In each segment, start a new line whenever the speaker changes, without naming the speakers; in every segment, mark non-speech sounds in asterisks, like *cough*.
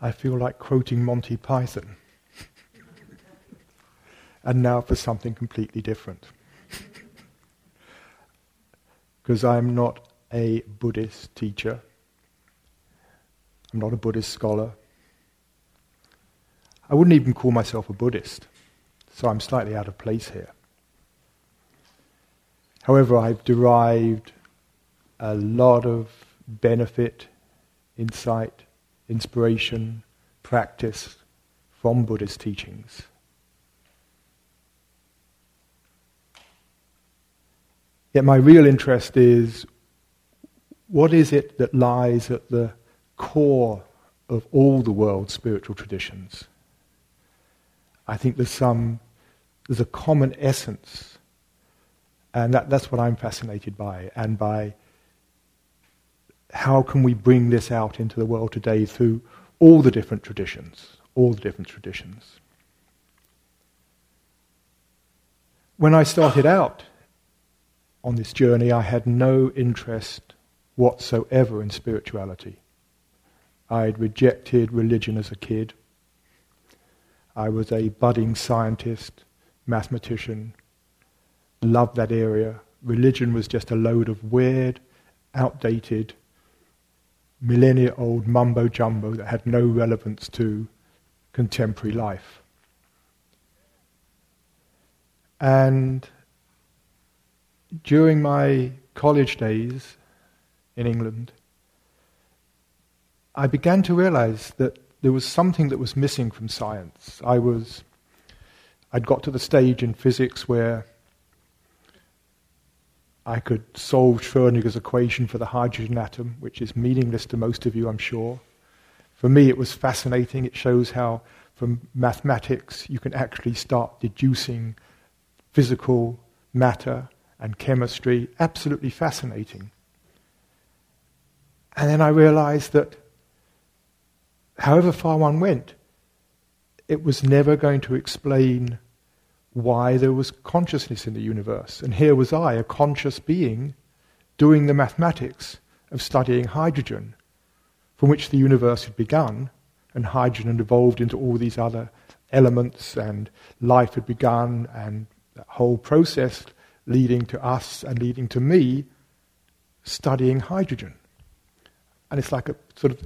I feel like quoting Monty Python. and now for something completely different. Because I'm not a Buddhist teacher, I'm not a Buddhist scholar. I wouldn't even call myself a Buddhist, so I'm slightly out of place here. However, I've derived a lot of benefit, insight, inspiration, practice from Buddhist teachings. Yet my real interest is what is it that lies at the core of all the world's spiritual traditions? I think there's some, there's a common essence, and that, that's what I'm fascinated by, and by how can we bring this out into the world today through all the different traditions, all the different traditions. When I started out on this journey, I had no interest whatsoever in spirituality. I had rejected religion as a kid. I was a budding scientist, mathematician, loved that area. Religion was just a load of weird, outdated, millennia old mumbo jumbo that had no relevance to contemporary life. And during my college days in England, I began to realize that there was something that was missing from science. I was, I'd got to the stage in physics where I could solve Schrodinger's equation for the hydrogen atom, which is meaningless to most of you, I'm sure. For me, it was fascinating. It shows how, from mathematics, you can actually start deducing physical matter and chemistry. Absolutely fascinating. And then I realized that however far one went, it was never going to explain why there was consciousness in the universe. And here was I, a conscious being, doing the mathematics of studying hydrogen, from which the universe had begun, and hydrogen had evolved into all these other elements, and life had begun, and that whole process leading to us and leading to me studying hydrogen. And it's like a sort of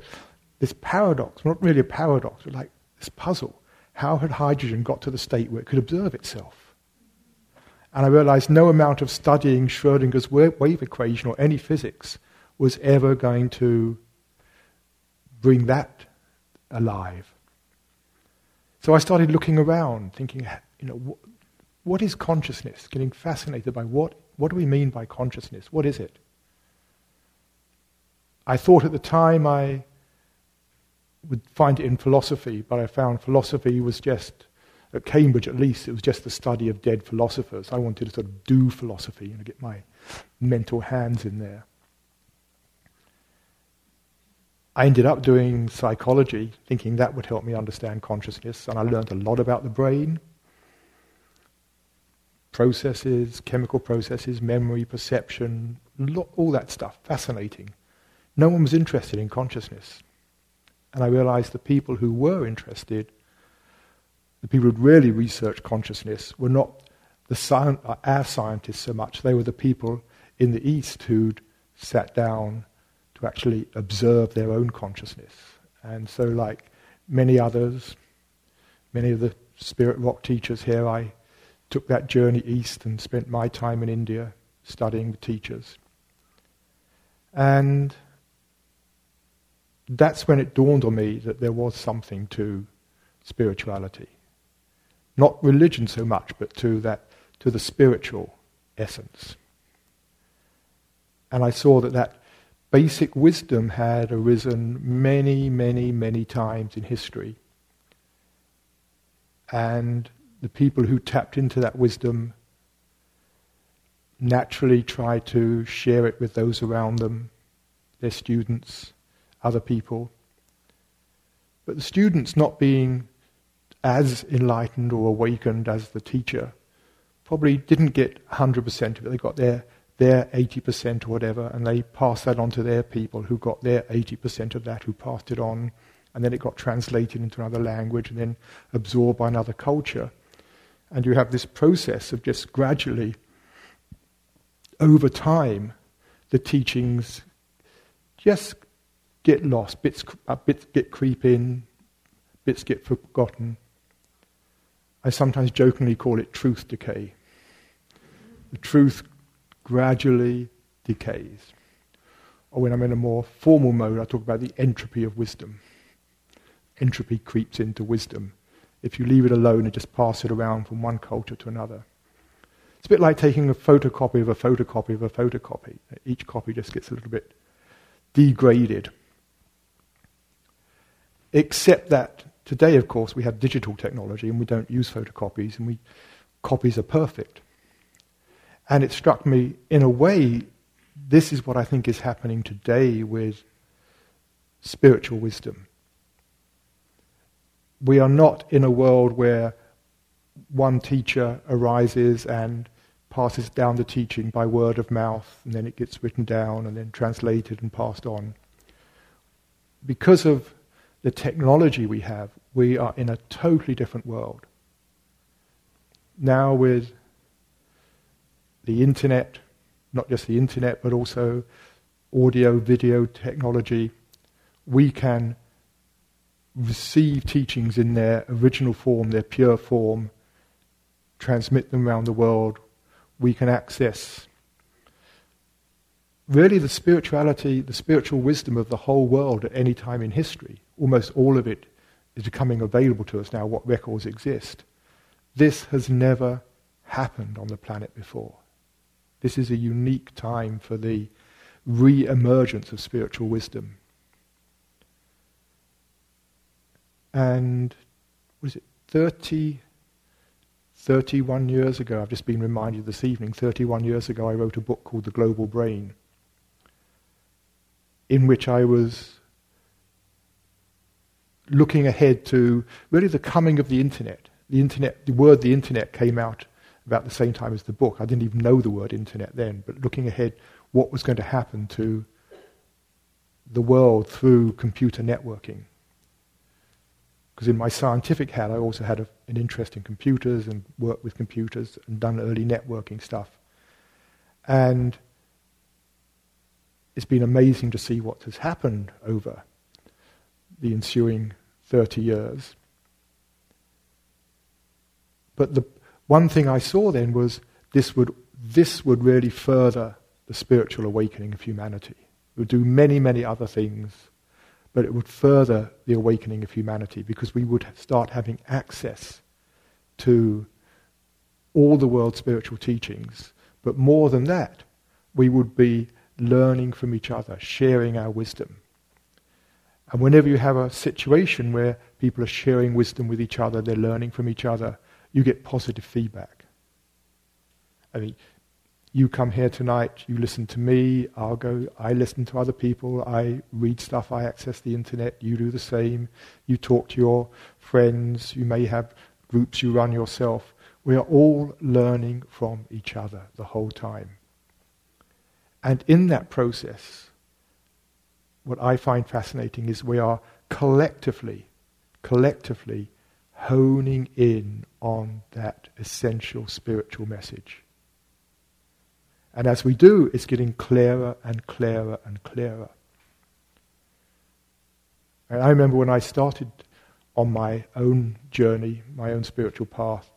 this paradox, not really a paradox, but like this puzzle. How had hydrogen got to the state where it could observe itself? And I realized no amount of studying Schrodinger's wave equation or any physics was ever going to bring that alive. So I started looking around, thinking, you know, what, what is consciousness? Getting fascinated by what, what do we mean by consciousness? What is it? I thought at the time I would find it in philosophy, but I found philosophy was just, at Cambridge at least, it was just the study of dead philosophers. I wanted to sort of do philosophy and get my mental hands in there. I ended up doing psychology, thinking that would help me understand consciousness, and I learned a lot about the brain, processes, chemical processes, memory, perception, all that stuff. Fascinating. No one was interested in consciousness. And I realized the people who were interested, the people who'd really researched consciousness, were not the our scientists so much. They were the people in the East who'd sat down to actually observe their own consciousness. And so, like many others, many of the spirit rock teachers here, I took that journey east and spent my time in India studying the teachers. And that's when it dawned on me that there was something to spirituality. Not religion so much, but to that to the spiritual essence. And I saw that that basic wisdom had arisen many, many, many times in history. And the people who tapped into that wisdom naturally tried to share it with those around them, their students, other people. But the students not being as enlightened or awakened as the teacher probably didn't get 100% of it. They got their, their 80% or whatever, and they passed that on to their people who got their 80% of that, who passed it on and then it got translated into another language and then absorbed by another culture. And you have this process of just gradually, over time, the teachings just get lost, bits, uh, bits get creep in, bits get forgotten. I sometimes jokingly call it truth decay. The truth gradually decays. Or when I'm in a more formal mode, I talk about the entropy of wisdom. Entropy creeps into wisdom. If you leave it alone and just pass it around from one culture to another. It's a bit like taking a photocopy of a photocopy of a photocopy. Each copy just gets a little bit degraded. Except that today, of course, we have digital technology and we don't use photocopies and we, copies are perfect. And it struck me, in a way, this is what I think is happening today with spiritual wisdom. We are not in a world where one teacher arises and passes down the teaching by word of mouth, and then it gets written down and then translated and passed on. Because of the technology we have, we are in a totally different world. Now, with the internet, not just the internet, but also audio, video technology, we can receive teachings in their original form, their pure form, transmit them around the world. We can access really the spirituality, the spiritual wisdom of the whole world at any time in history. Almost all of it is becoming available to us now, what records exist. This has never happened on the planet before. This is a unique time for the re emergence of spiritual wisdom. And, what is it, 30, 31 years ago, I've just been reminded this evening, 31 years ago, I wrote a book called The Global Brain, in which I was looking ahead to really the coming of the internet. The internet, the word the internet came out about the same time as the book. I didn't even know the word internet then, but looking ahead, what was going to happen to the world through computer networking. Because in my scientific hat, I also had a, an interest in computers and worked with computers and done early networking stuff. And it's been amazing to see what has happened over the ensuing 30 years. But the, one thing I saw then was this would, this would really further the spiritual awakening of humanity. It would do many, many other things, but it would further the awakening of humanity because we would start having access to all the world's spiritual teachings. But more than that, we would be learning from each other, sharing our wisdom. And whenever you have a situation where people are sharing wisdom with each other, they're learning from each other, you get positive feedback. I mean, you come here tonight, you listen to me, I'll go, I listen to other people, I read stuff, I access the internet, you do the same, you talk to your friends, you may have groups you run yourself. We are all learning from each other the whole time. And in that process, what I find fascinating is we are collectively, collectively honing in on that essential spiritual message. And as we do, it's getting clearer and clearer and clearer. And I remember when I started on my own journey, my own spiritual path,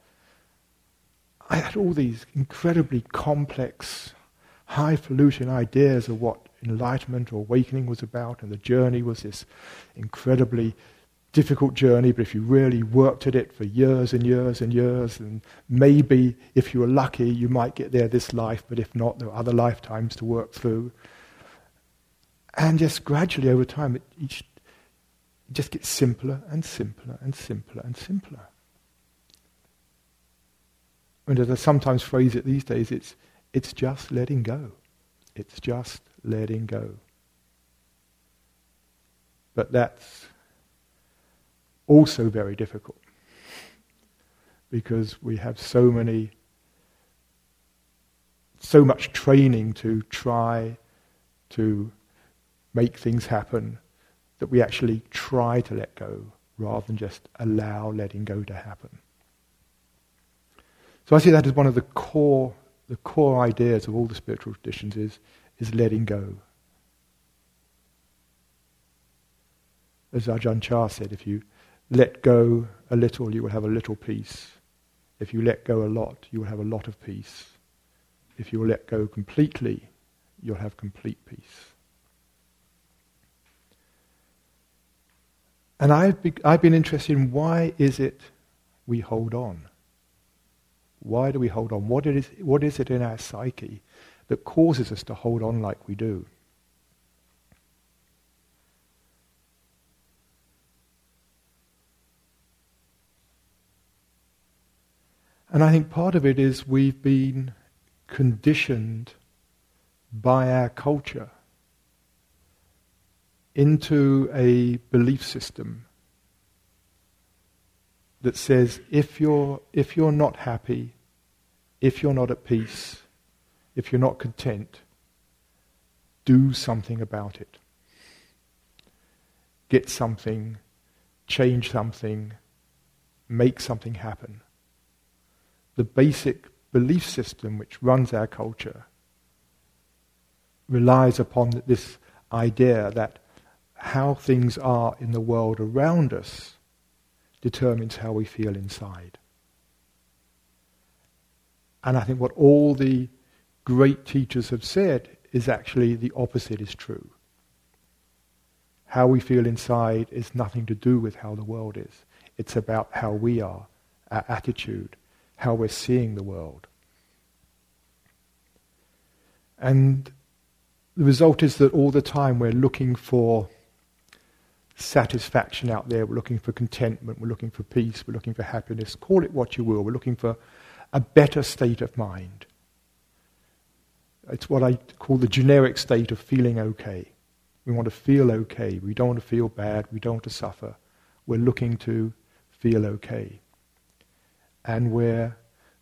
I had all these incredibly complex, highfalutin ideas of what enlightenment or awakening was about, and the journey was this incredibly difficult journey, but if you really worked at it for years and years and years, and maybe if you were lucky, you might get there this life, but if not, there are other lifetimes to work through. And just gradually over time, it, each, it just gets simpler and simpler and simpler and simpler. And as I sometimes phrase it these days, it's, it's just letting go. It's just letting go. But that's also very difficult because we have so many, so much training to try to make things happen that we actually try to let go rather than just allow letting go to happen. So I see that as one of the core, the core ideas of all the spiritual traditions is, is letting go. As Ajahn Chah said, if you let go a little, you will have a little peace. If you let go a lot, you will have a lot of peace. If you let go completely, you'll have complete peace. And I've, be, I've been interested in why is it we hold on? Why do we hold on? What, it is, what is it in our psyche that causes us to hold on like we do? And I think part of it is we've been conditioned by our culture into a belief system that says if you're, if you're not happy, if you're not at peace, if you're not content, do something about it. Get something, change something, make something happen. The basic belief system which runs our culture relies upon this idea that how things are in the world around us determines how we feel inside. And I think what all the great teachers have said is actually the opposite is true. How we feel inside is nothing to do with how the world is. It's about how we are, our attitude, how we're seeing the world. And the result is that all the time we're looking for satisfaction out there, we're looking for contentment, we're looking for peace, we're looking for happiness, call it what you will, we're looking for a better state of mind. It's what I call the generic state of feeling okay. We want to feel okay. We don't want to feel bad. We don't want to suffer. We're looking to feel okay. And we're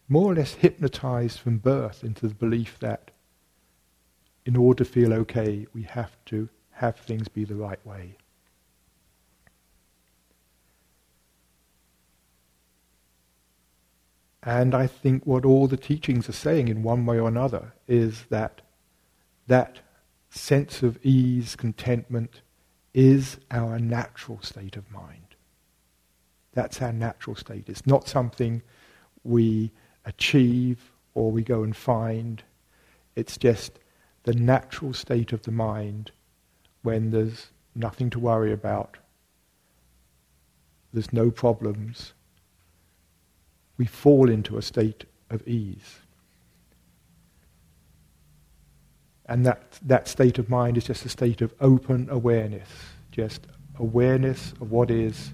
more or less hypnotized from birth into the belief that in order to feel okay, we have to have things be the right way. And I think what all the teachings are saying in one way or another is that that sense of ease, contentment, is our natural state of mind. That's our natural state. It's not something we achieve or we go and find. It's just the natural state of the mind when there's nothing to worry about, there's no problems, we fall into a state of ease. And that, that state of mind is just a state of open awareness, just awareness of what is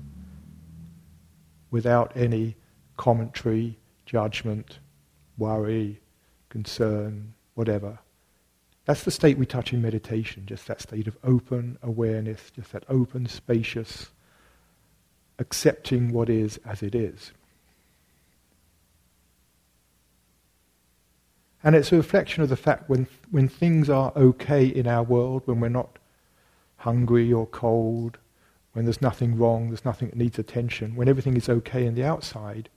without any commentary, judgment, worry, concern, whatever. That's the state we touch in meditation, just that state of open awareness, just that open, spacious, accepting what is as it is. And it's a reflection of the fact when, when things are okay in our world, when we're not hungry or cold, when there's nothing wrong, there's nothing that needs attention, when everything is okay in the outside,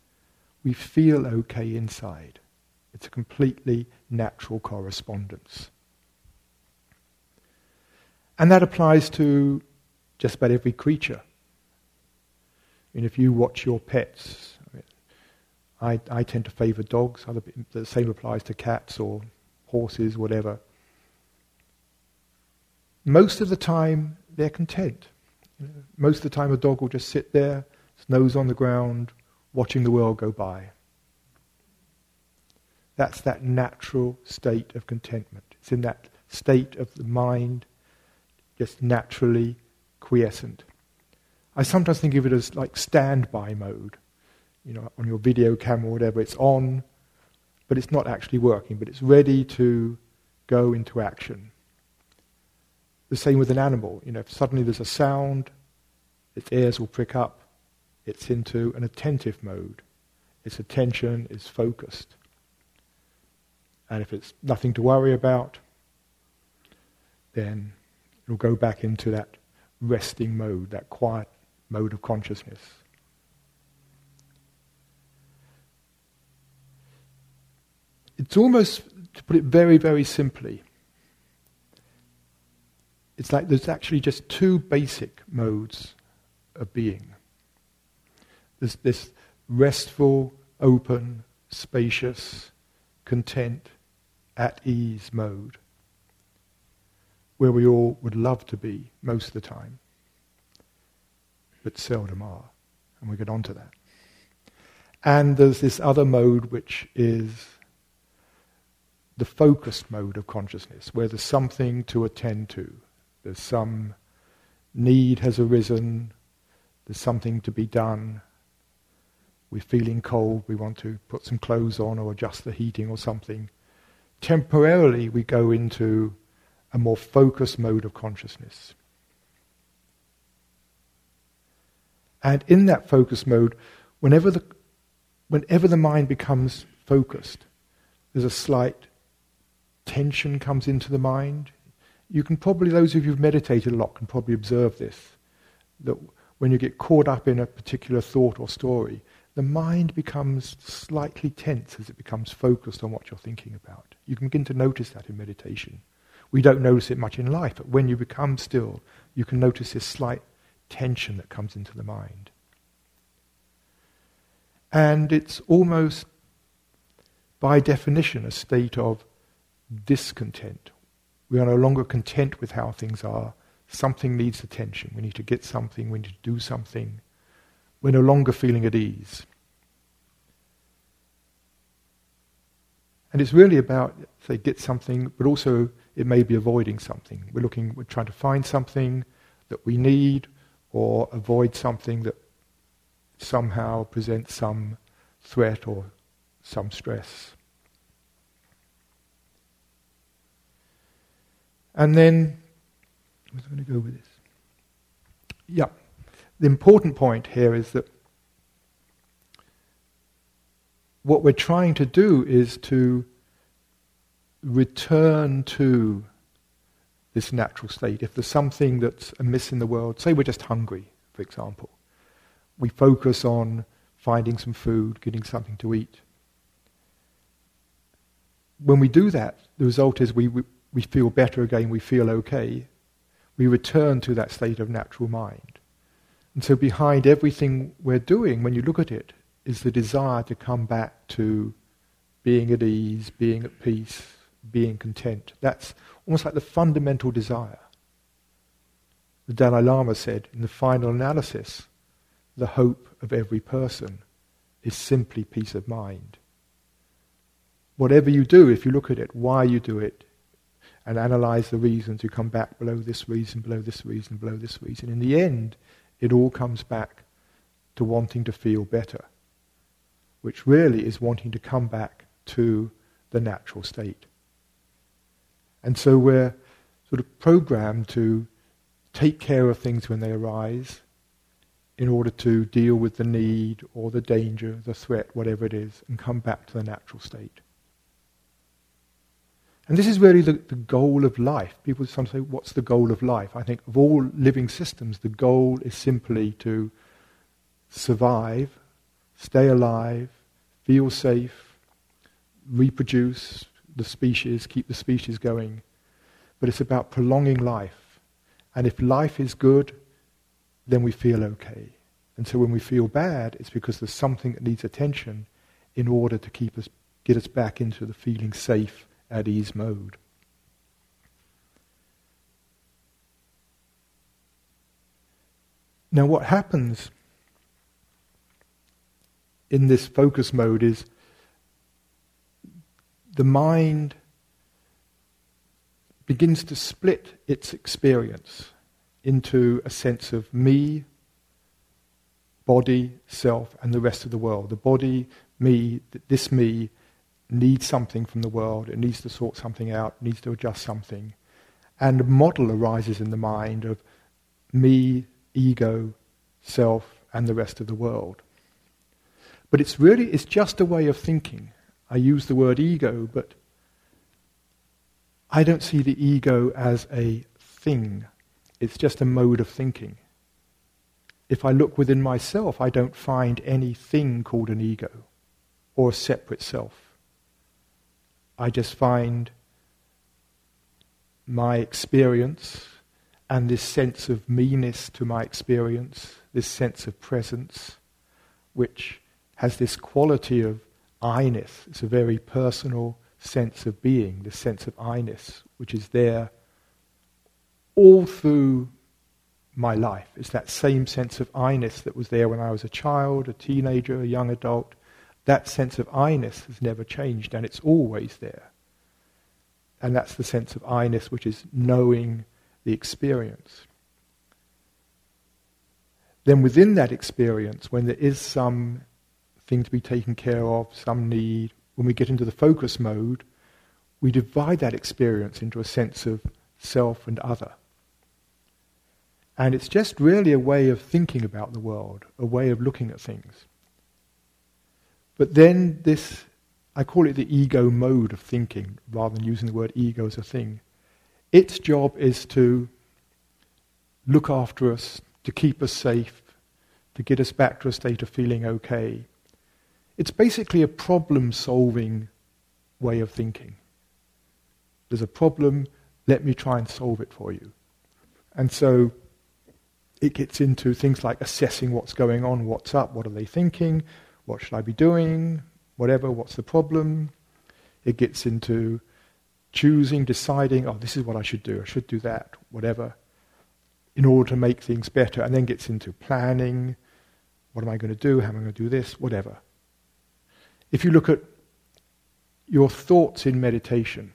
we feel okay inside. It's a completely natural correspondence. And that applies to just about every creature. Mean, if you watch your pets, I, I tend to favour dogs. Other, the same applies to cats or horses, whatever. Most of the time, they're content. You know, most of the time, a dog will just sit there, its nose on the ground, watching the world go by. That's that natural state of contentment. It's in that state of the mind, just naturally quiescent. I sometimes think of it as like standby mode you know, on your video camera or whatever, it's on, but it's not actually working, but it's ready to go into action. The same with an animal. You know, if suddenly there's a sound, its ears will prick up. It's into an attentive mode. Its attention is focused. And if it's nothing to worry about, then it'll go back into that resting mode, that quiet mode of consciousness. It's almost, to put it very, very simply, it's like there's actually just two basic modes of being. There's this restful, open, spacious, content, at ease mode, where we all would love to be most of the time, but seldom are. And we get on to that. And there's this other mode which is the focused mode of consciousness, where there's something to attend to. There's some need has arisen, there's something to be done. We're feeling cold, we want to put some clothes on or adjust the heating or something. Temporarily, we go into a more focused mode of consciousness. And in that focus mode, whenever the, whenever the mind becomes focused, there's a slight tension comes into the mind. You can probably, those of you who've meditated a lot can probably observe this, that when you get caught up in a particular thought or story, the mind becomes slightly tense as it becomes focused on what you're thinking about. You can begin to notice that in meditation. We don't notice it much in life, but when you become still, you can notice this slight tension that comes into the mind. And it's almost, by definition, a state of discontent. We are no longer content with how things are. Something needs attention. We need to get something, we need to do something. We're no longer feeling at ease. And it's really about, say, get something, but also it may be avoiding something. We're looking, we're trying to find something that we need or avoid something that somehow presents some threat or some stress. And then, where's I going to go with this? Yeah. The important point here is that what we're trying to do is to return to this natural state. If there's something that's amiss in the world, say we're just hungry, for example, we focus on finding some food, getting something to eat. When we do that, the result is we, we, we feel better again, we feel okay. We return to that state of natural mind. And so behind everything we're doing, when you look at it, is the desire to come back to being at ease, being at peace, being content. That's almost like the fundamental desire. The Dalai Lama said in the final analysis, the hope of every person is simply peace of mind. Whatever you do, if you look at it, why you do it, and analyze the reasons, you come back below this reason, below this reason, below this reason. In the end, it all comes back to wanting to feel better, which really is wanting to come back to the natural state. And so we're sort of programmed to take care of things when they arise in order to deal with the need or the danger, the threat, whatever it is, and come back to the natural state. And this is really the, the goal of life. People sometimes say, What's the goal of life? I think of all living systems, the goal is simply to survive, stay alive, feel safe, reproduce the species, keep the species going. But it's about prolonging life. And if life is good, then we feel okay. And so when we feel bad, it's because there's something that needs attention in order to keep us, get us back into the feeling safe at ease mode. Now, what happens in this focus mode is the mind begins to split its experience into a sense of me, body, self, and the rest of the world. The body, me, this me, needs something from the world, it needs to sort something out, needs to adjust something. And a model arises in the mind of me, ego, self, and the rest of the world. But it's really, it's just a way of thinking. I use the word ego, but I don't see the ego as a thing. It's just a mode of thinking. If I look within myself, I don't find anything called an ego or a separate self. I just find my experience and this sense of meanness to my experience, this sense of presence, which has this quality of I-ness. It's a very personal sense of being, this sense of I-ness, which is there all through my life. It's that same sense of I-ness that was there when I was a child, a teenager, a young adult. That sense of I-ness has never changed and it's always there. And that's the sense of I-ness which is knowing the experience. Then within that experience, when there is some thing to be taken care of, some need, when we get into the focus mode, we divide that experience into a sense of self and other. And it's just really a way of thinking about the world, a way of looking at things. But then this, I call it the ego mode of thinking, rather than using the word ego as a thing. Its job is to look after us, to keep us safe, to get us back to a state of feeling okay. It's basically a problem solving way of thinking. There's a problem, let me try and solve it for you. And so it gets into things like assessing what's going on, what's up, what are they thinking, what should I be doing, whatever, what's the problem. It gets into choosing, deciding, oh, this is what I should do, I should do that, whatever, in order to make things better, and then gets into planning, what am I going to do, how am I going to do this, whatever. If you look at your thoughts in meditation,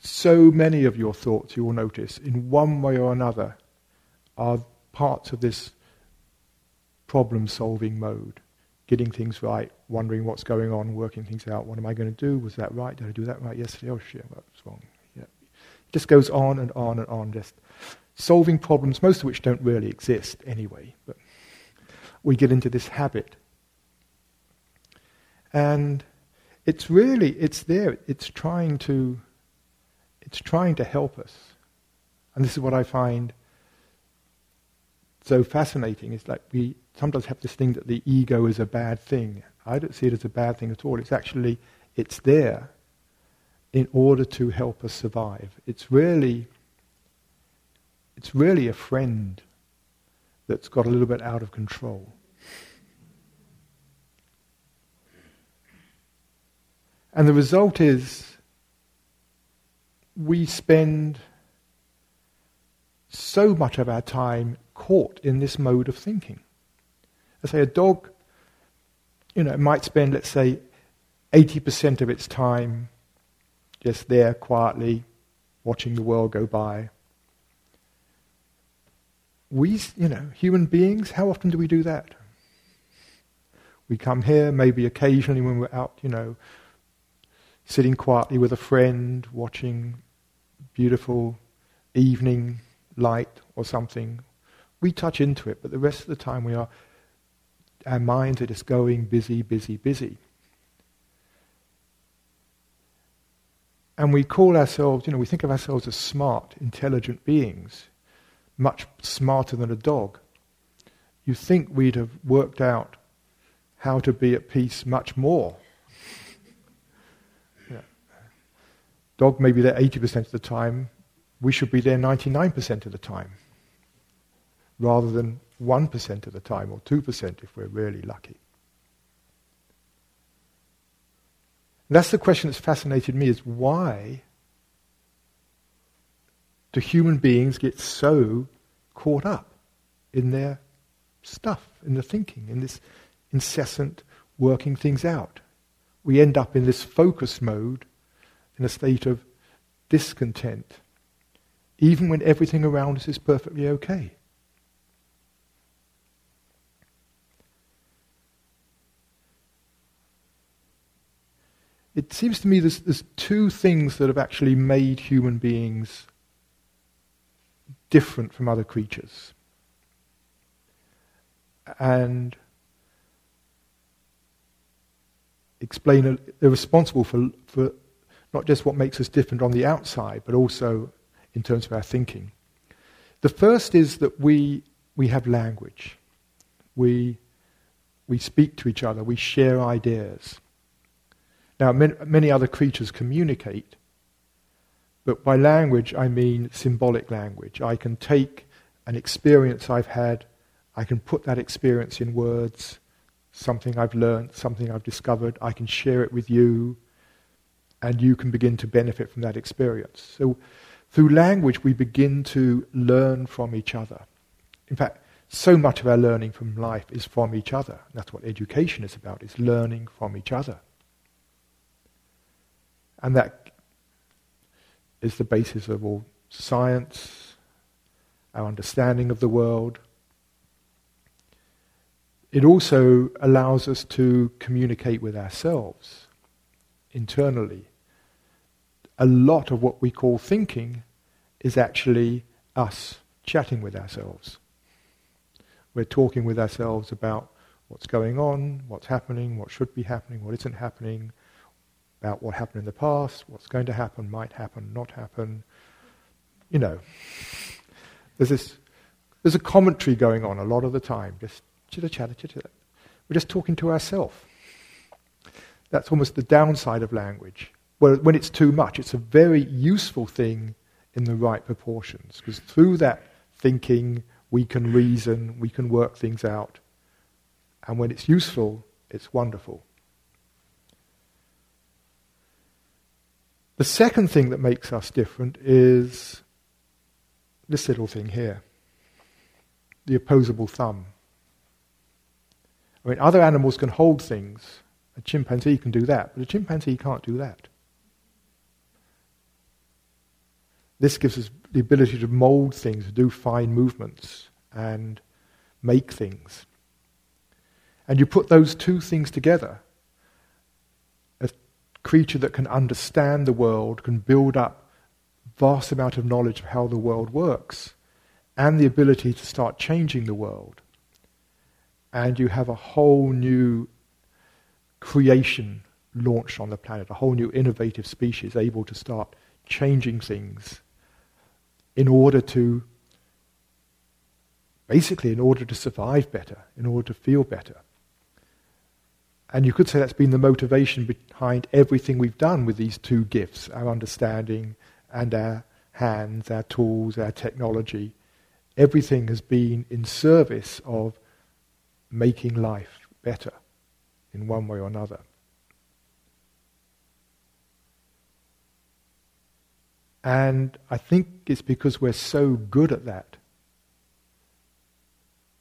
so many of your thoughts, you will notice, in one way or another, are parts of this problem solving mode getting things right, wondering what's going on, working things out. What am I going to do? Was that right? Did I do that right yesterday? Oh shit, what's wrong? Yeah. It just goes on and on and on, just solving problems, most of which don't really exist anyway. But we get into this habit. And it's really, it's there, it's trying to, it's trying to help us. And this is what I find so fascinating, is like we sometimes have this thing that the ego is a bad thing. I don't see it as a bad thing at all. It's actually, it's there in order to help us survive. It's really, it's really a friend that's got a little bit out of control. And the result is we spend so much of our time caught in this mode of thinking. I say a dog, you know, might spend, let's say, 80% of its time just there quietly watching the world go by. We, you know, human beings, how often do we do that? We come here, maybe occasionally when we're out, you know, sitting quietly with a friend, watching beautiful evening light or something. We touch into it, but the rest of the time we are our minds are just going busy, busy, busy. And we call ourselves, you know, we think of ourselves as smart, intelligent beings, much smarter than a dog. You think we'd have worked out how to be at peace much more. *laughs* Dog may be there 80% of the time, we should be there 99% of the time, rather than 1% of the time, or 2% if we're really lucky. And that's the question that's fascinated me is why do human beings get so caught up in their stuff, in the thinking, in this incessant working things out? We end up in this focus mode, in a state of discontent, even when everything around us is perfectly okay. It seems to me there's, there's two things that have actually made human beings different from other creatures. And explain, they're responsible for, for not just what makes us different on the outside, but also in terms of our thinking. The first is that we, we have language. We, we speak to each other, we share ideas. Now, many, other creatures communicate, but by language I mean symbolic language. I can take an experience I've had, I can put that experience in words, something I've learned, something I've discovered, I can share it with you, and you can begin to benefit from that experience. So, through language, we begin to learn from each other. In fact, so much of our learning from life is from each other. That's what education is about, is learning from each other. And that is the basis of all science, our understanding of the world. It also allows us to communicate with ourselves internally. A lot of what we call thinking is actually us chatting with ourselves. We're talking with ourselves about what's going on, what's happening, what should be happening, what isn't happening, about what happened in the past, what's going to happen, might happen, not happen. You know, there's this, there's a commentary going on a lot of the time, just chitter chatter, chitter. We're just talking to ourselves. That's almost the downside of language. Well, when it's too much, it's a very useful thing in the right proportions, because through that thinking, we can reason, we can work things out. And when it's useful, it's wonderful. The second thing that makes us different is this little thing here the opposable thumb. I mean, other animals can hold things. A chimpanzee can do that, but a chimpanzee can't do that. This gives us the ability to mold things, to do fine movements, and make things. And you put those two things together, creature that can understand the world, can build up vast amount of knowledge of how the world works, and the ability to start changing the world. And you have a whole new creation launched on the planet, a whole new innovative species able to start changing things in order to, basically, in order to survive better, in order to feel better. And you could say that's been the motivation behind everything we've done with these two gifts our understanding and our hands, our tools, our technology. Everything has been in service of making life better in one way or another. And I think it's because we're so good at that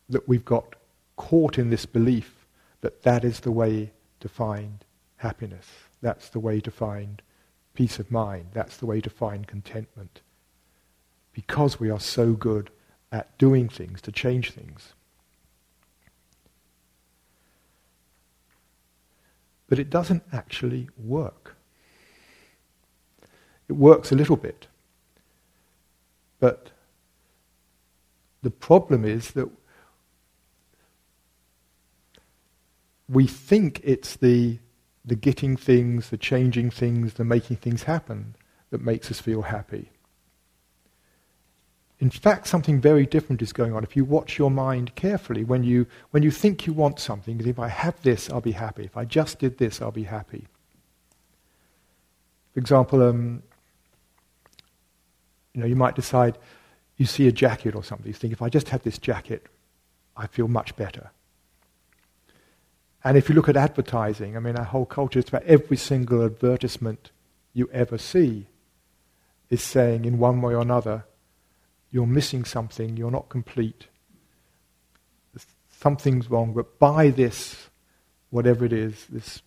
that we've got caught in this belief that that is the way to find happiness. That's the way to find peace of mind. That's the way to find contentment. Because we are so good at doing things to change things. But it doesn't actually work. It works a little bit. But the problem is that we think it's the, the getting things, the changing things, the making things happen that makes us feel happy. In fact, something very different is going on. If you watch your mind carefully, when you, when you think you want something, if I have this, I'll be happy. If I just did this, I'll be happy. For example, um, you know, you might decide, you see a jacket or something, you think, if I just had this jacket, I feel much better. And if you look at advertising, I mean, our whole culture is about every single advertisement you ever see is saying in one way or another, you're missing something, you're not complete, something's wrong, but buy this, whatever it is, this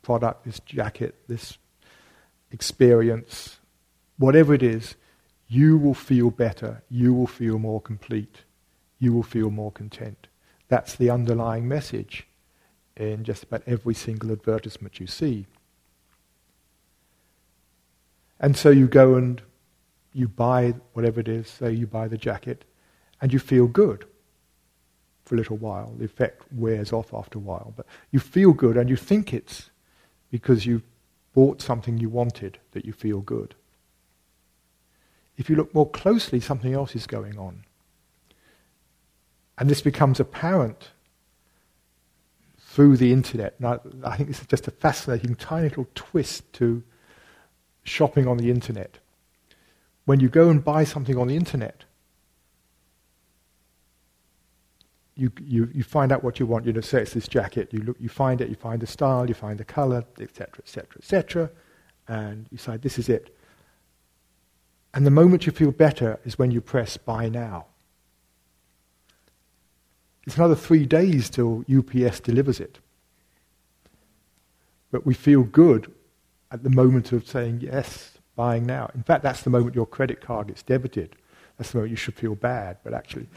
product, this jacket, this experience, whatever it is, you will feel better, you will feel more complete, you will feel more content. That's the underlying message in just about every single advertisement you see. And so you go and you buy whatever it is, say you buy the jacket, and you feel good for a little while. The effect wears off after a while, but you feel good and you think it's because you bought something you wanted that you feel good. if you look more closely, something else is going on. And this becomes apparent through the internet. And I, think this is just a fascinating tiny little twist to shopping on the internet. When you go and buy something on the internet, you, you, you find out what you want. You know, say it's this jacket. You look, you find it. You find the style. You find the color, etc., etc., etc., and you decide this is it. And the moment you feel better is when you press buy now. It's another three days till UPS delivers it. But we feel good at the moment of saying yes, buying now. In fact, that's the moment your credit card gets debited. That's the moment you should feel bad. But actually,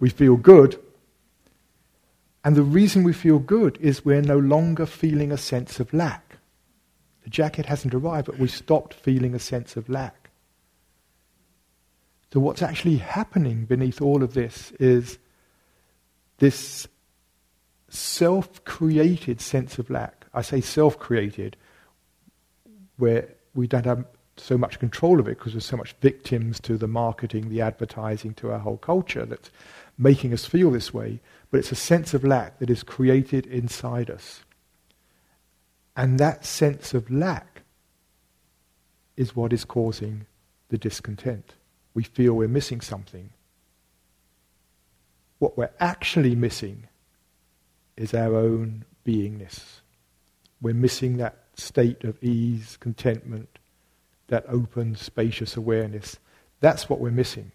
we feel good. And the reason we feel good is we're no longer feeling a sense of lack. The jacket hasn't arrived, but we stopped feeling a sense of lack. So, what's actually happening beneath all of this is this self created sense of lack. I say self created, where we don't have so much control of it because we're so much victims to the marketing, the advertising, to our whole culture that's making us feel this way. But it's a sense of lack that is created inside us. And that sense of lack is what is causing the discontent we feel we're missing something. What we're actually missing is our own beingness. We're missing that state of ease, contentment, that open, spacious awareness. That's what we're missing.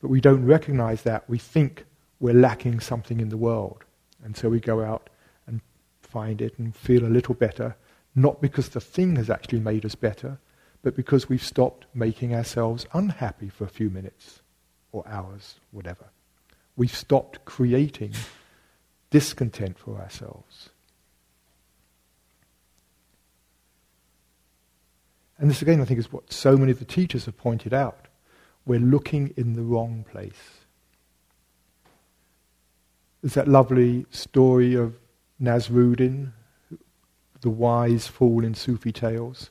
But we don't recognize that. We think we're lacking something in the world. And so we go out and find it and feel a little better, not because the thing has actually made us better, but because we've stopped making ourselves unhappy for a few minutes or hours, whatever. We've stopped creating discontent for ourselves. And this again, I think, is what so many of the teachers have pointed out. We're looking in the wrong place. There's that lovely story of Nasruddin, the wise fool in Sufi tales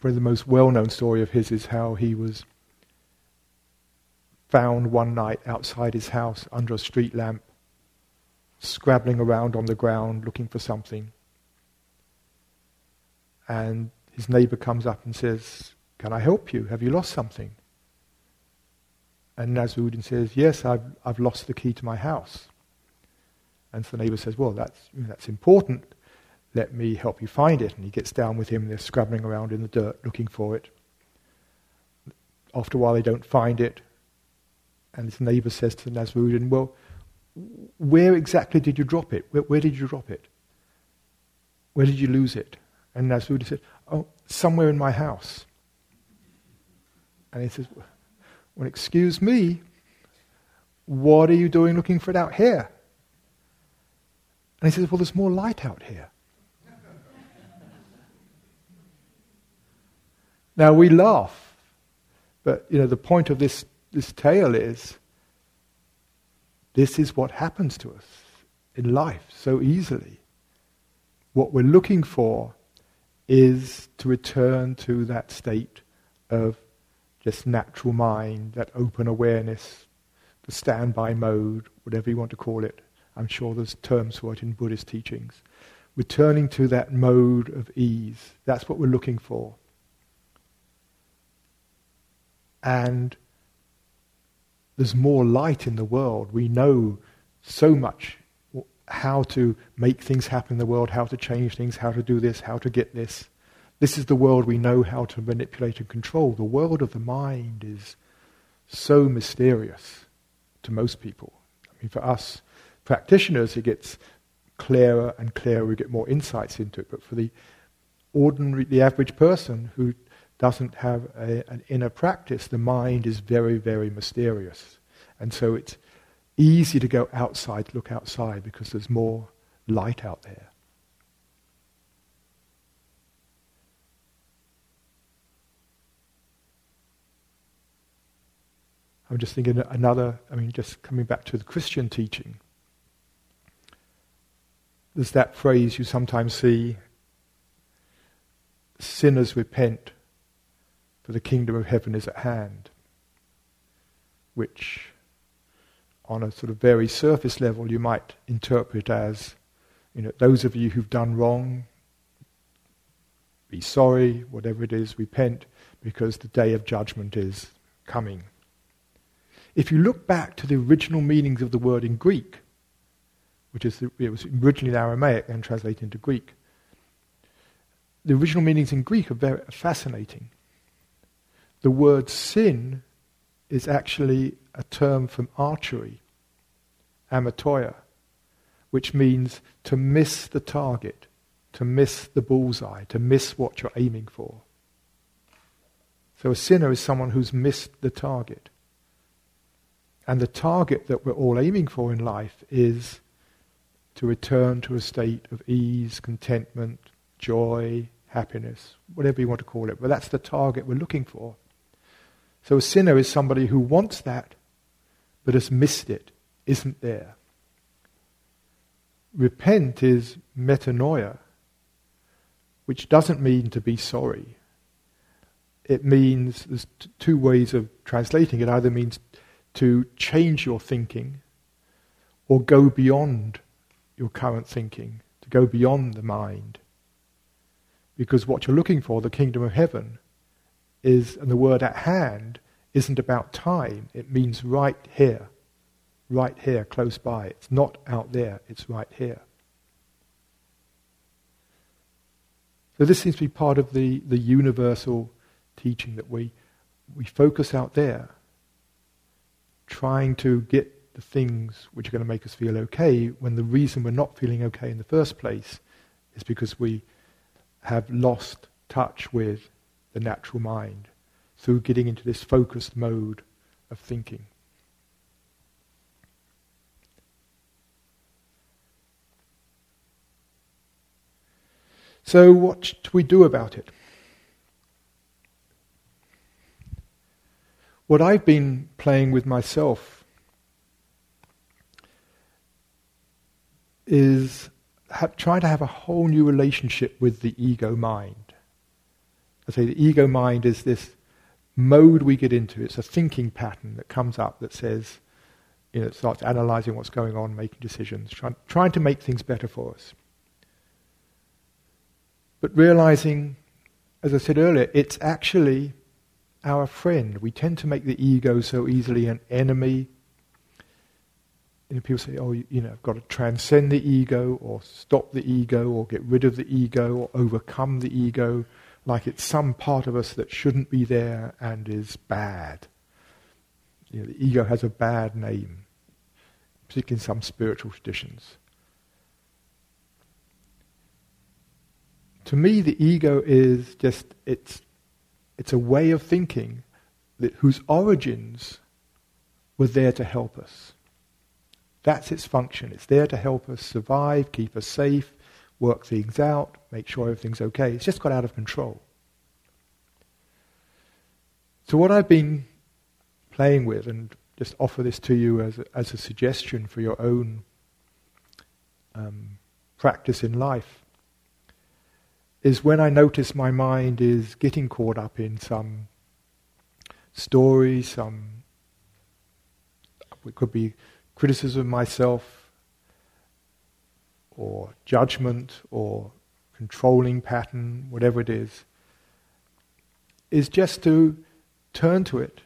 Probably the most well known story of his is how he was found one night outside his house under a street lamp, scrabbling around on the ground looking for something. And his neighbor comes up and says, Can I help you? Have you lost something? And Nasruddin says, Yes, I've, I've lost the key to my house. And so the neighbor says, Well, that's, that's important let me help you find it. And he gets down with him, and they're scrabbling around in the dirt looking for it. After a while, they don't find it. And his neighbor says to Nasruddin, Well, where exactly did you drop it? Where, where, did you drop it? Where did you lose it? And Nasruddin said, Oh, somewhere in my house. And he says, Well, excuse me, what are you doing looking for it out here? And he says, Well, there's more light out here. *laughs* Now we laugh, but you know the point of this, this tale is this is what happens to us in life so easily. What we're looking for is to return to that state of just natural mind, that open awareness, the standby mode, whatever you want to call it. I'm sure there's terms for it in Buddhist teachings. Returning to that mode of ease. That's what we're looking for and there's more light in the world. We know so much how to make things happen in the world, how to change things, how to do this, how to get this. This is the world we know how to manipulate and control. The world of the mind is so mysterious to most people. I mean, for us practitioners, it gets clearer and clearer. We get more insights into it. But for the ordinary, the average person who doesn't have a, an inner practice, the mind is very, very mysterious. And so it's easy to go outside, look outside, because there's more light out there. I'm just thinking another, I mean, just coming back to the Christian teaching. There's that phrase you sometimes see sinners repent, for the kingdom of heaven is at hand, which on a sort of very surface level you might interpret as, you know, those of you who've done wrong, be sorry, whatever it is, repent, because the day of judgment is coming. If you look back to the original meanings of the word in Greek, which is the, it was originally in Aramaic and translated into Greek, the original meanings in Greek are very fascinating. The word sin is actually a term from archery, hamartia, which means to miss the target, to miss the bullseye, to miss what you're aiming for. So a sinner is someone who's missed the target. And the target that we're all aiming for in life is to return to a state of ease, contentment, joy, happiness, whatever you want to call it. But that's the target we're looking for. So a sinner is somebody who wants that, but has missed it, isn't there. Repent is metanoia, which doesn't mean to be sorry. It means, there's t- two ways of translating it. Either means to change your thinking or go beyond your current thinking, to go beyond the mind. Because what you're looking for, the kingdom of heaven, is, and the word at hand, isn't about time. It means right here, right here, close by. It's not out there, it's right here. So this seems to be part of the, the universal teaching that we, we focus out there trying to get the things which are going to make us feel okay when the reason we're not feeling okay in the first place is because we have lost touch with the natural mind through getting into this focused mode of thinking. So, what do we do about it? What I've been playing with myself is trying to have a whole new relationship with the ego mind. I say the ego mind is this mode we get into. It's a thinking pattern that comes up that says, you know, it starts analyzing what's going on, making decisions, try- trying to make things better for us. But realizing, as I said earlier, it's actually our friend. We tend to make the ego so easily an enemy. You know, people say, oh, you, you know, I've got to transcend the ego, or stop the ego, or get rid of the ego, or overcome the ego, like it's some part of us that shouldn't be there and is bad. You know, the ego has a bad name, particularly in some spiritual traditions. To me, the ego is just, it's it's a way of thinking that, whose origins were there to help us. That's its function. It's there to help us survive, keep us safe, work things out, make sure everything's okay. It's just got out of control. So, what I've been playing with, and just offer this to you as a, as a suggestion for your own um, practice in life, is when I notice my mind is getting caught up in some story, some, it could be criticism of myself, or judgment, or controlling pattern, whatever it is, is just to turn to it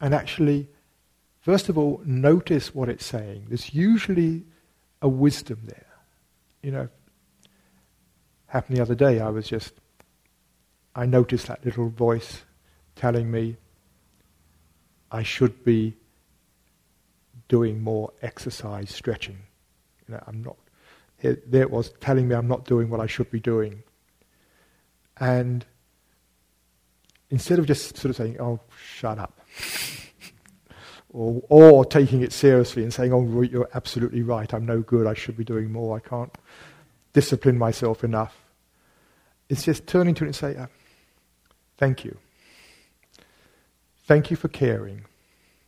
and actually, first of all, notice what it's saying. There's usually a wisdom there. You know, happened the other day. I was just, I noticed that little voice telling me I should be doing more exercise, stretching. You know, I'm not. There it was telling me I'm not doing what I should be doing. And instead of just sort of saying, "Oh, shut up," *laughs* or or taking it seriously and saying, "Oh, you're absolutely right. I'm no good. I should be doing more. I can't discipline myself enough." It's just turning to it and say, uh, Thank you. Thank you for caring.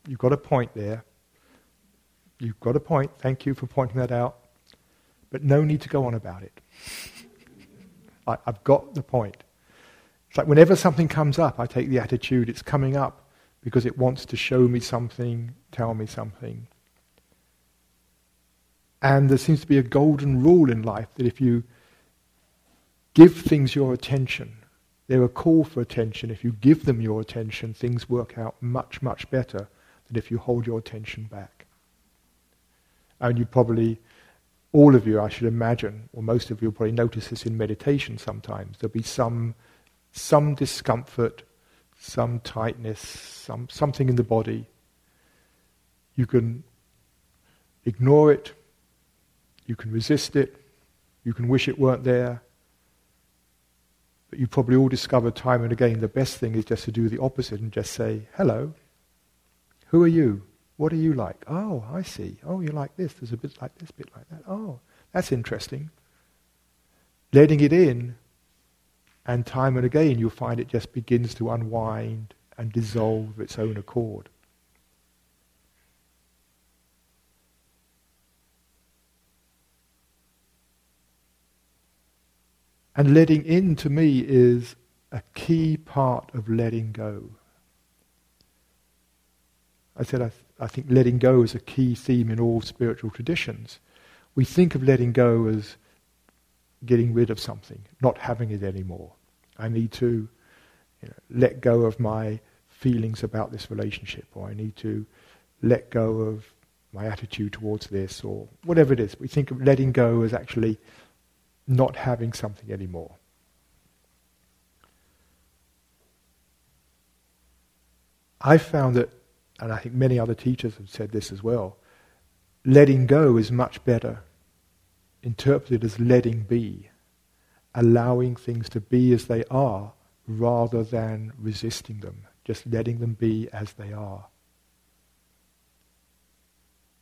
You've got a point there. You've got a point. Thank you for pointing that out. But no need to go on about it. I, I've got the point. It's like whenever something comes up, I take the attitude it's coming up because it wants to show me something, tell me something. And there seems to be a golden rule in life that if you give things your attention, they're a call for attention. If you give them your attention, things work out much, much better than if you hold your attention back. And you probably, all of you, I should imagine, or most of you will probably notice this in meditation sometimes. There'll be some, some discomfort, some tightness, some, something in the body. You can ignore it, you can resist it, you can wish it weren't there. But you probably all discovered time and again the best thing is just to do the opposite and just say, hello, who are you? What are you like? Oh, I see. Oh, you're like this. There's a bit like this, bit like that. Oh, that's interesting. Letting it in, and time and again you'll find it just begins to unwind and dissolve of its own accord. And letting in to me is a key part of letting go. I said I, I think letting go is a key theme in all spiritual traditions. We think of letting go as getting rid of something, not having it anymore. I need to you know, let go of my feelings about this relationship, or I need to let go of my attitude towards this, or whatever it is. We think of letting go as actually not having something anymore. I found that, and I think many other teachers have said this as well, letting go is much better interpreted as letting be, allowing things to be as they are rather than resisting them, just letting them be as they are.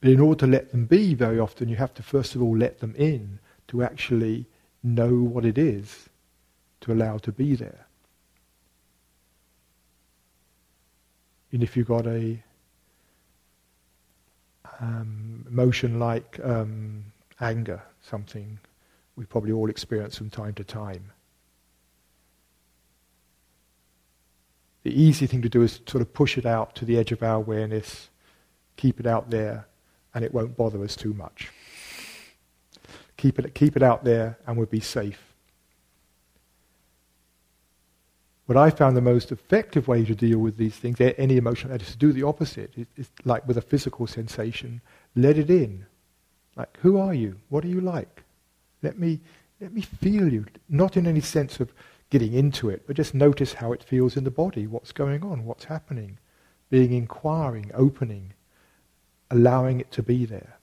But in order to let them be, very often you have to first of all let them in to actually know what it is to allow to be there. And if you've got a um, emotion like um, anger, something we probably all experience from time to time, the easy thing to do is sort of push it out to the edge of our awareness, keep it out there, and it won't bother us too much. Keep it, keep it out there and we'll be safe. What I found the most effective way to deal with these things, any emotion, is to do the opposite. It's like with a physical sensation, let it in. Like, who are you? What are you like? Let me, let me feel you. Not in any sense of getting into it, but just notice how it feels in the body, what's going on, what's happening. Being inquiring, opening, allowing it to be there.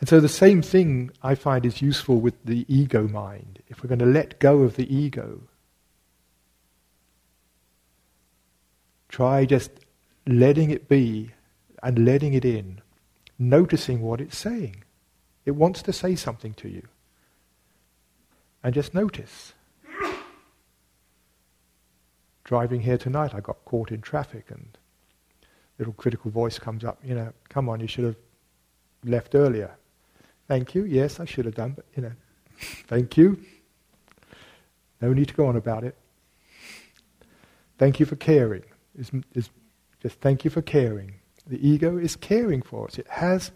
And so the same thing I find is useful with the ego mind. If we're going to let go of the ego, try just letting it be and letting it in, noticing what it's saying. It wants to say something to you. And just notice. Driving here tonight, I got caught in traffic and little critical voice comes up, you know, come on, you should have left earlier. Thank you. Yes, I should have done, but you know, thank you. No need to go on about it. Thank you for caring. It's, it's just thank you for caring. The ego is caring for us. It has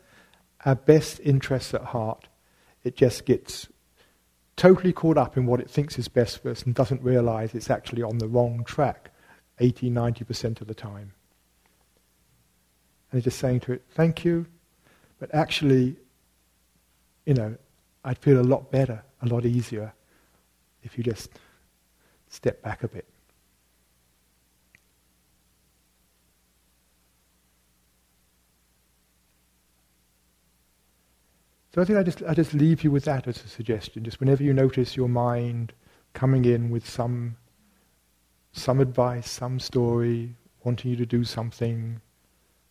our best interests at heart. It just gets totally caught up in what it thinks is best for us and doesn't realize it's actually on the wrong track 80, 90% of the time. And it's just saying to it, thank you, but actually you know, I'd feel a lot better, a lot easier if you just step back a bit. So I think I just I just leave you with that as a suggestion. Just whenever you notice your mind coming in with some some advice, some story, wanting you to do something,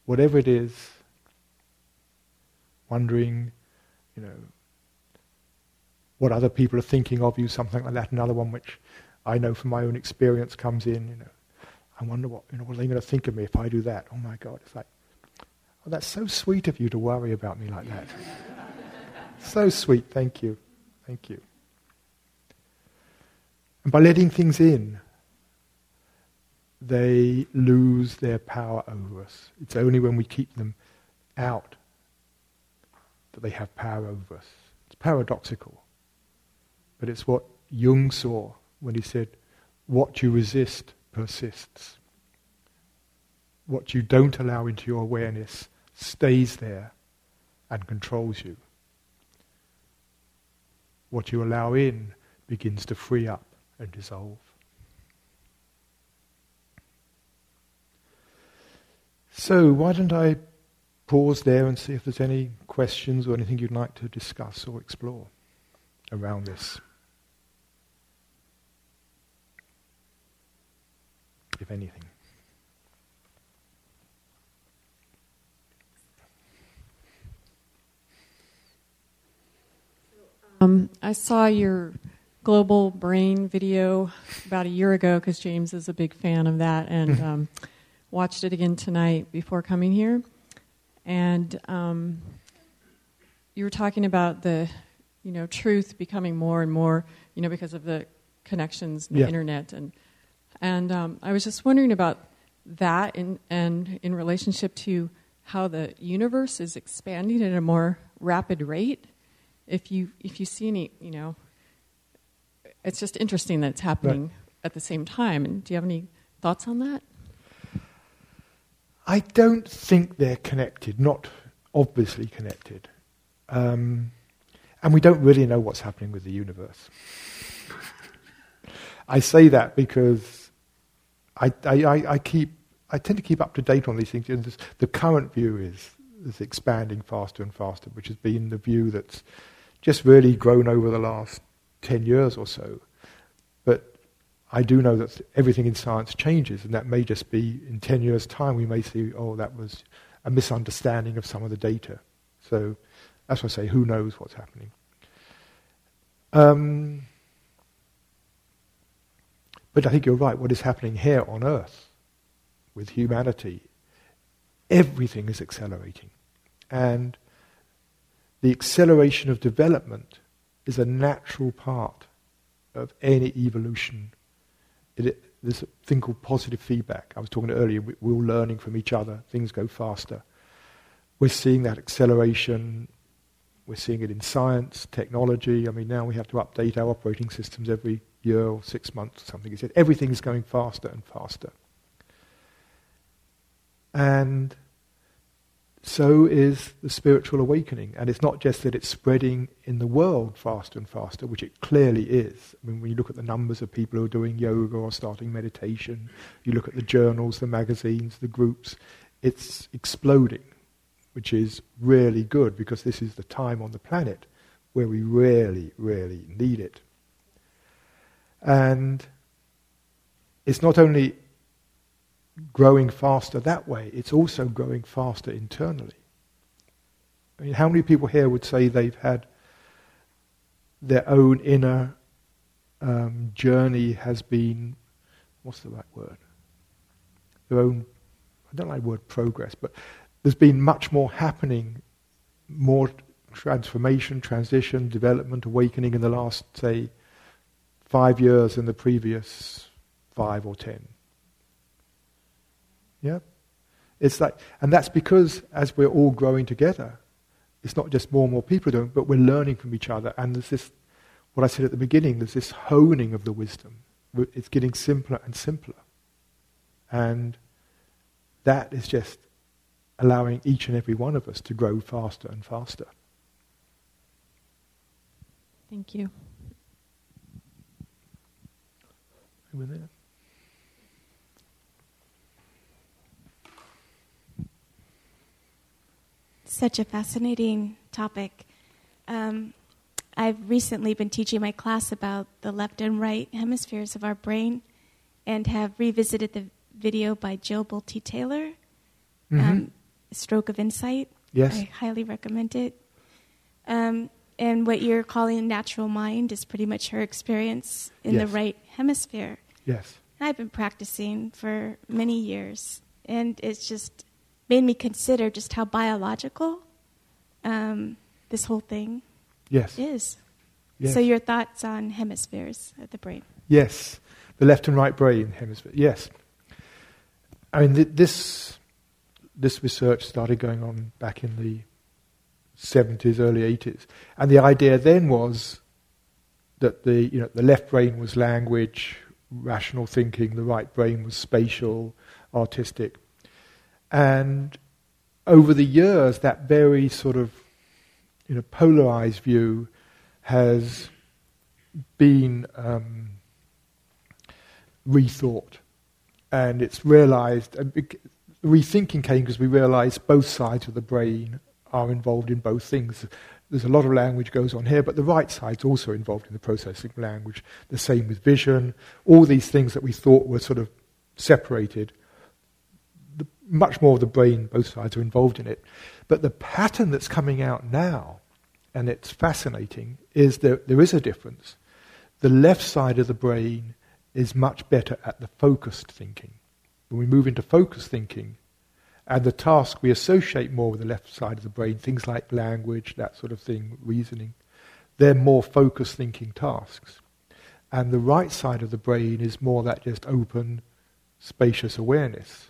whatever it is, wondering, you know, what other people are thinking of you, something like that. Another one which I know from my own experience comes in, you know, I wonder what, you know, what are they going to think of me if I do that? Oh my God, it's like, oh, that's so sweet of you to worry about me like that. *laughs* so sweet, thank you. Thank you. And by letting things in, they lose their power over us. It's only when we keep them out that they have power over us. It's paradoxical. But it's what Jung saw when he said, What you resist persists. What you don't allow into your awareness stays there and controls you. What you allow in begins to free up and dissolve. So, why don't I pause there and see if there's any questions or anything you'd like to discuss or explore around this? If anything.
Um, I saw your global brain video about a year ago because James is a big fan of that, and *laughs* um, watched it again tonight before coming here. And um, you were talking about the, you know, truth becoming more and more, you know, because of the connections, the
yeah.
internet, and and um, I was just wondering about that, in, and in relationship to how the universe is expanding at a more rapid rate if you if you see any, you know, it's just interesting that it's happening right. at the same time. And do you have any thoughts on that?
I don't think they're connected, not obviously connected. Um, and we don't really know what's happening with the universe. I say that because I, I, I, keep, I tend to keep up to date on these things. the current view is, is expanding faster and faster, which has been the view that's just really grown over the last 10 years or so. But I do know that everything in science changes, and that may just be in 10 years' time we may see, oh, that was a misunderstanding of some of the data. So that's why I say, who knows what's happening. Um, but I think you're right. What is happening here on Earth with humanity, everything is accelerating. And the acceleration of development is a natural part of any evolution. It, a thing called positive feedback. I was talking earlier, we, we're all learning from each other, things go faster. We're seeing that acceleration. We're seeing it in science, technology. I mean, now we have to update our operating systems every year or six months or something. Everything is going faster and faster. And so is the spiritual awakening. And it's not just that it's spreading in the world faster and faster, which it clearly is. I mean, when you look at the numbers of people who are doing yoga or starting meditation, you look at the journals, the magazines, the groups, it's exploding, which is really good because this is the time on the planet where we really, really need it. And it's not only growing faster that way, it's also growing faster internally. I mean, how many people here would say they've had their own inner um, journey has been, what's the right word? Their own, I don't like the word progress, but there's been much more happening, more transformation, transition, development, awakening in the last, say, five years than the previous five or ten. Yeah? It's like, and that's because as we're all growing together, it's not just more and more people doing, but we're learning from each other. And there's this, what I said at the beginning, there's this honing of the wisdom. It's getting simpler and simpler. And that is just allowing each and every one of us to grow faster and faster.
Thank you.
Over there.
Such a fascinating topic. Um, I've recently been teaching my class about the left and right hemispheres of our brain and have revisited the video by Jill Bolte Taylor, mm-hmm. um, Stroke of Insight.
Yes.
I highly recommend it. Um, and what you're calling natural mind is pretty much her experience in yes. the right hemisphere.
Yes.
I've been practicing for many years, and it's just made me consider just how biological um, this whole thing
yes.
is.
Yes.
So your thoughts on hemispheres of the brain?
Yes, the left and right brain hemisphere. Yes, I mean th- this this research started going on back in the seventies, early eighties, and the idea then was that the you know the left brain was language, rational thinking, the right brain was spatial, artistic, and over the years that very sort of you know polarized view has been um, rethought, and it's realised. Uh, rethinking came because we realised both sides of the brain are involved in both things. There's a lot of language goes on here, but the right side's also involved in the processing of language. The same with vision. All these things that we thought were sort of separated. Much more of the brain, both sides are involved in it. But the pattern that's coming out now, and it's fascinating, is that there is a difference. The left side of the brain is much better at the focused thinking. When we move into focused thinking, and the task we associate more with the left side of the brain, things like language, that sort of thing, reasoning, they're more focused thinking tasks. And the right side of the brain is more that just open, spacious awareness.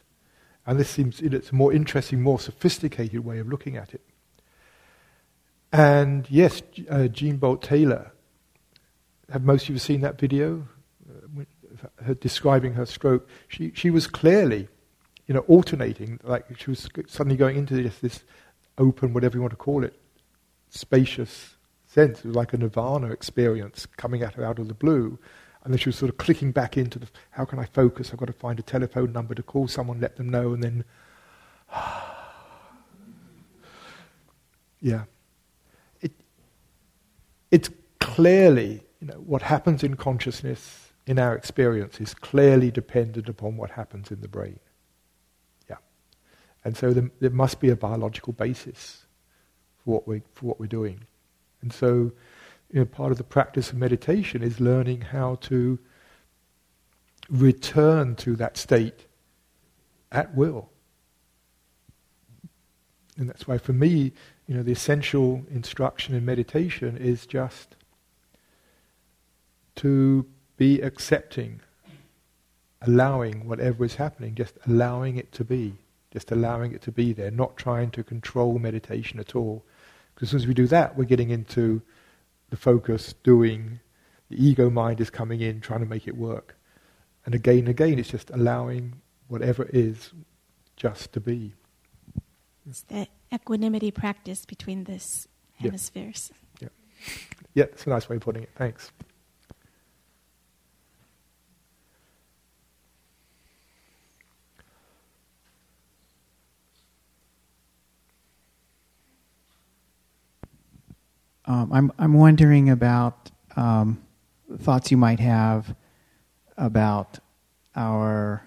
And this seems it's a more interesting, more sophisticated way of looking at it. And yes, uh, Jean Bolte Taylor. Have most of you seen that video? Uh, her describing her stroke. She she was clearly you know, alternating, like she was suddenly going into this, this open, whatever you want to call it, spacious sense. It was like a nirvana experience coming at her out of the blue. And then she was sort of clicking back into the, how can I focus? I've got to find a telephone number to call someone, let them know, and then, *sighs* yeah. It, it's clearly, you know, what happens in consciousness, in our experience, is clearly dependent upon what happens in the brain. Yeah. And so there, there must be a biological basis for what, we, for what we're doing. And so you know, part of the practice of meditation is learning how to return to that state at will. And that's why for me, you know, the essential instruction in meditation is just to be accepting, allowing whatever is happening, just allowing it to be just allowing it to be there, not trying to control meditation at all. Because as soon as we do that, we're getting into the focus, doing, the ego mind is coming in, trying to make it work. And again and again, it's just allowing whatever is just to be.
It's the equanimity practice between this hemispheres.
Yeah. yeah, that's a nice way of putting it. Thanks.
Um, I'm I'm wondering about um, thoughts you might have about our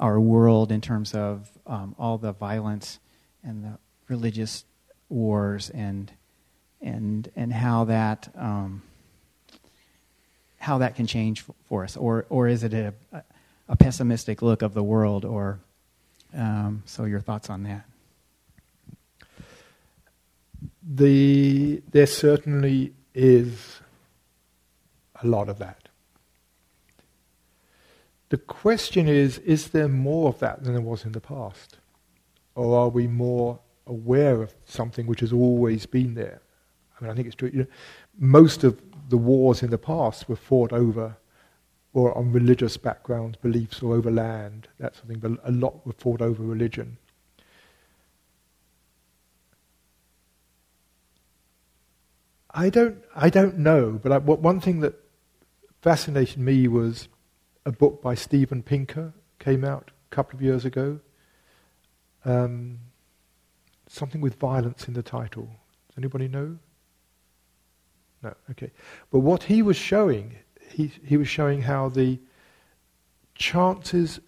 our world in terms of um, all the violence and the religious wars and and and how that um, how that can change for us, or or is it a a pessimistic look of the world, or um, so your thoughts on that?
The, there certainly is a lot of that. The question is is there more of that than there was in the past? Or are we more aware of something which has always been there? I mean, I think it's true. You know, most of the wars in the past were fought over or on religious backgrounds, beliefs, or over land, that sort of thing, but a lot were fought over religion. I don't, I don't know, but I, what, one thing that fascinated me was a book by Steven Pinker came out a couple of years ago. Um, something with violence in the title. Does anybody know? No, okay. But what he was showing, he, he was showing how the chances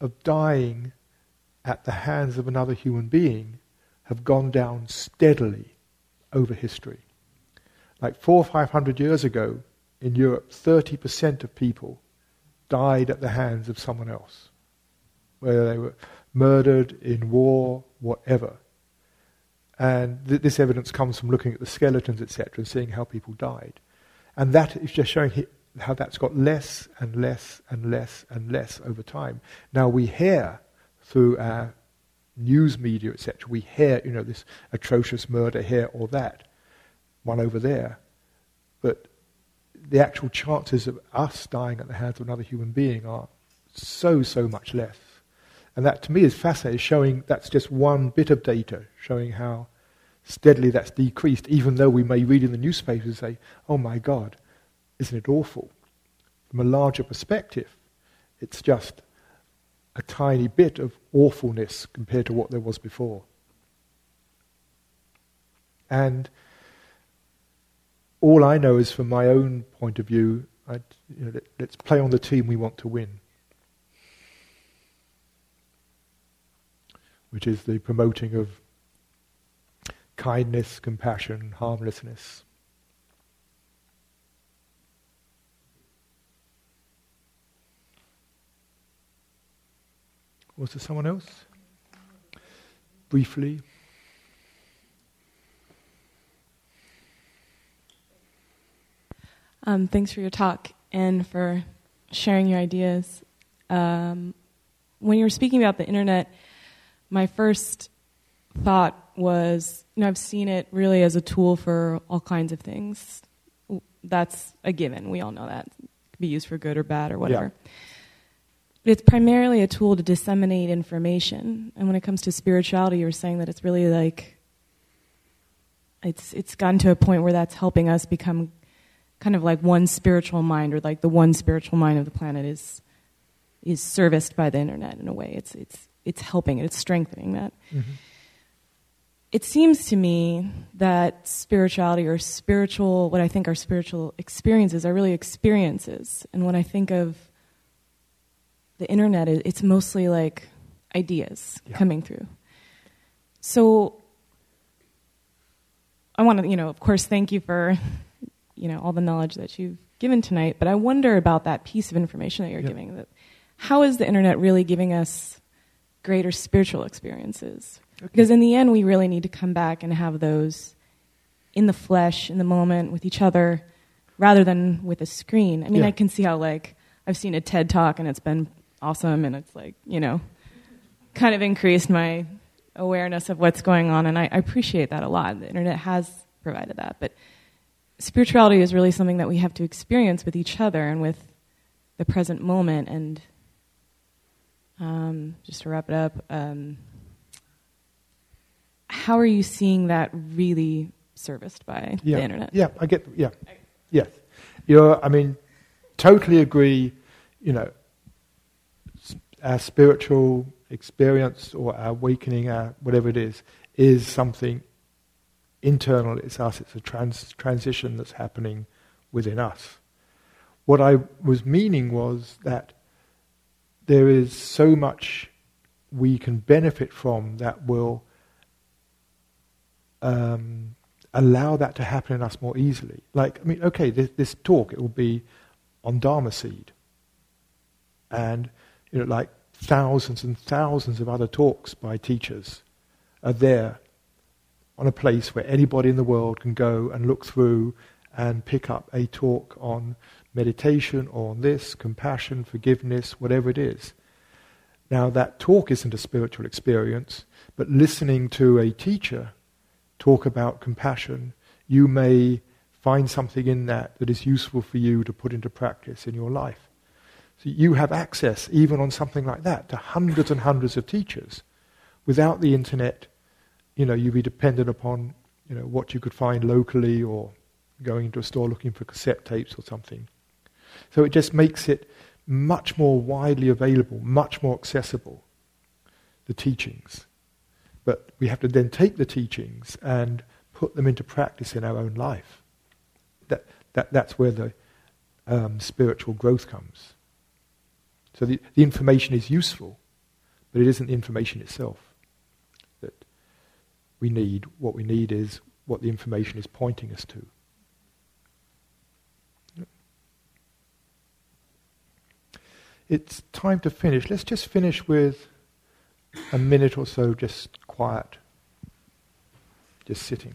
of dying at the hands of another human being have gone down steadily over history. Like four or five hundred years ago in Europe, 30% of people died at the hands of someone else, whether they were murdered in war, whatever. And th- this evidence comes from looking at the skeletons, etc., and seeing how people died. And that is just showing how that's got less and less and less and less over time. Now we hear through our news media, etc., we hear, you know, this atrocious murder here or that, one over there. But the actual chances of us dying at the hands of another human being are so, so much less. And that to me is fascinating, showing that's just one bit of data, showing how steadily that's decreased, even though we may read in the newspapers and say, oh my God, isn't it awful? From a larger perspective, it's just a tiny bit of awfulness compared to what there was before. And all I know is from my own point of view, you know, let, let's play on the team we want to win. Which is the promoting of kindness, compassion, harmlessness. Was there someone else? Briefly.
Um, thanks for your talk and for sharing your ideas. Um, when you were speaking about the internet, my first thought was, you know, I've seen it really as a tool for all kinds of things. That's a given. We all know that. It can be used for good or bad or whatever. Yeah. It's primarily a tool to disseminate information. And when it comes to spirituality, you're saying that it's really like it's it's gotten to a point where that's helping us become kind of like one spiritual mind or like the one spiritual mind of the planet is is serviced by the internet in a way. It's it's it's helping it, it's strengthening that. Mm-hmm. It seems to me that spirituality or spiritual what I think are spiritual experiences are really experiences. And when I think of the internet, it's mostly like ideas yeah. coming through. So I want to, you know, of course, thank you for, you know, all the knowledge that you've given tonight. But I wonder about that piece of information that you're yeah. giving. That how is the internet really giving us greater spiritual experiences? Okay. Because in the end, we really need to come back and have those in the flesh, in the moment, with each other, rather than with a screen. I mean, yeah. I can see how like I've seen a TED talk and it's been awesome and it's like you know kind of increased my awareness of what's going on and I, I, appreciate that a lot the internet has provided that but spirituality is really something that we have to experience with each other and with the present moment. And um, just to wrap it up um, how are you seeing that really serviced by
yeah.
the internet?
Yeah i get yeah. Yes. You're i mean totally agree you know our spiritual experience or our awakening, our whatever it is, is something internal. It's us. It's a trans- transition that's happening within us. What I was meaning was that there is so much we can benefit from that will um, allow that to happen in us more easily. Like, I mean, okay, this, this talk, it will be on Dharma Seed. And you know, like thousands and thousands of other talks by teachers are there on a place where anybody in the world can go and look through and pick up a talk on meditation or on this, compassion, forgiveness, whatever it is. Now, that talk isn't a spiritual experience, but listening to a teacher talk about compassion, you may find something in that that is useful for you to put into practice in your life. So you have access, even on something like that, to hundreds and hundreds of teachers. Without the internet, you know, you'd be dependent upon, you know, what you could find locally or going into a store looking for cassette tapes or something. So it just makes it much more widely available, much more accessible, the teachings. But we have to then take the teachings and put them into practice in our own life. That, that, that's where the um, spiritual growth comes. So the, the information is useful, but it isn't the information itself we need. What we need is what the information is pointing us to. It's time to finish. Let's just finish with a minute or so just quiet, just sitting.